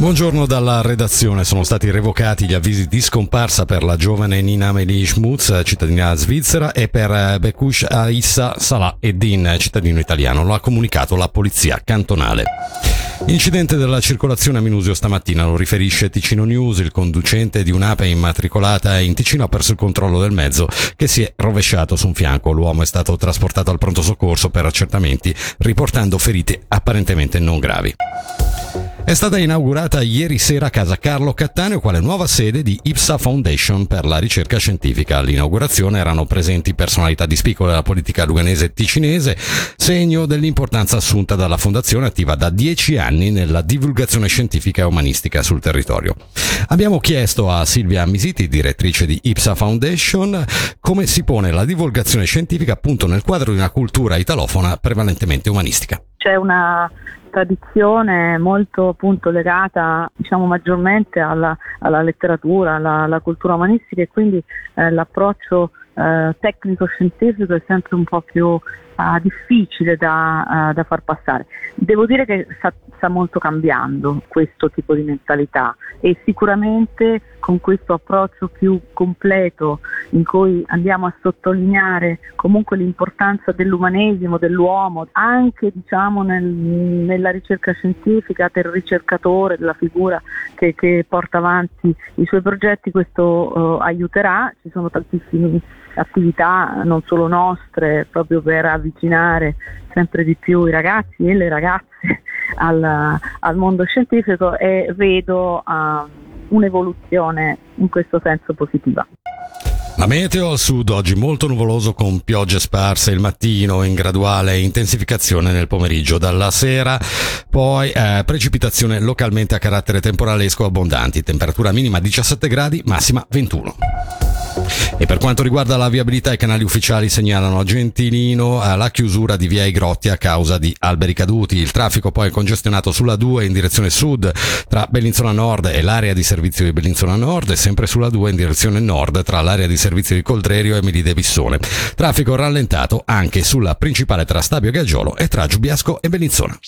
Buongiorno dalla redazione. Sono stati revocati gli avvisi di scomparsa per la giovane Nina Amelie Schmutz, cittadina svizzera, e per Bekush Aissa Salah Eddin, cittadino italiano. Lo ha comunicato la polizia cantonale. Incidente della circolazione a Minusio stamattina, lo riferisce Ticino News, il conducente di un'ape immatricolata in Ticino ha perso il controllo del mezzo che si è rovesciato su un fianco. L'uomo è stato trasportato al pronto soccorso per accertamenti, riportando ferite apparentemente non gravi. È stata inaugurata ieri sera a Casa Carlo Cattaneo quale nuova sede di IPSA Foundation per la ricerca scientifica. All'inaugurazione erano presenti personalità di spicco della politica luganese ticinese, segno dell'importanza assunta dalla fondazione attiva da dieci anni nella divulgazione scientifica e umanistica sul territorio. Abbiamo chiesto a Silvia Misiti, direttrice di IPSA Foundation, come si pone la divulgazione scientifica appunto nel quadro di una cultura italofona prevalentemente umanistica. C'è una tradizione molto appunto legata diciamo maggiormente alla, alla letteratura, alla, alla, cultura umanistica e quindi eh, l'approccio eh, tecnico-scientifico è sempre un po' più uh, difficile da, uh, da, far passare. Devo dire che sta, sta, molto cambiando questo tipo di mentalità e sicuramente con questo approccio più completo in cui andiamo a sottolineare comunque l'importanza dell'umanesimo, dell'uomo, anche diciamo nel, nella ricerca scientifica, del ricercatore, della figura che, che porta avanti i suoi progetti, questo uh, aiuterà, ci sono tantissimi attività non solo nostre proprio per avvicinare sempre di più i ragazzi e le ragazze al, al mondo scientifico e vedo uh, un'evoluzione in questo senso positiva. La meteo al sud oggi molto nuvoloso con piogge sparse il mattino in graduale intensificazione nel pomeriggio. Dalla sera poi eh, precipitazione localmente a carattere temporalesco abbondanti, temperatura minima 17 gradi, massima 21. E per quanto riguarda la viabilità, i canali ufficiali segnalano a Gentilino eh, la chiusura di via I Grotti a causa di alberi caduti. Il traffico poi è congestionato sulla 2 in direzione sud tra Bellinzona Nord e l'area di servizio di Bellinzona Nord e sempre sulla 2 in direzione nord tra l'area di servizio di Coldrerio e Melide Bissone. Traffico rallentato anche sulla principale tra Stabio Gaggiolo e tra Giubiasco e Bellinzona.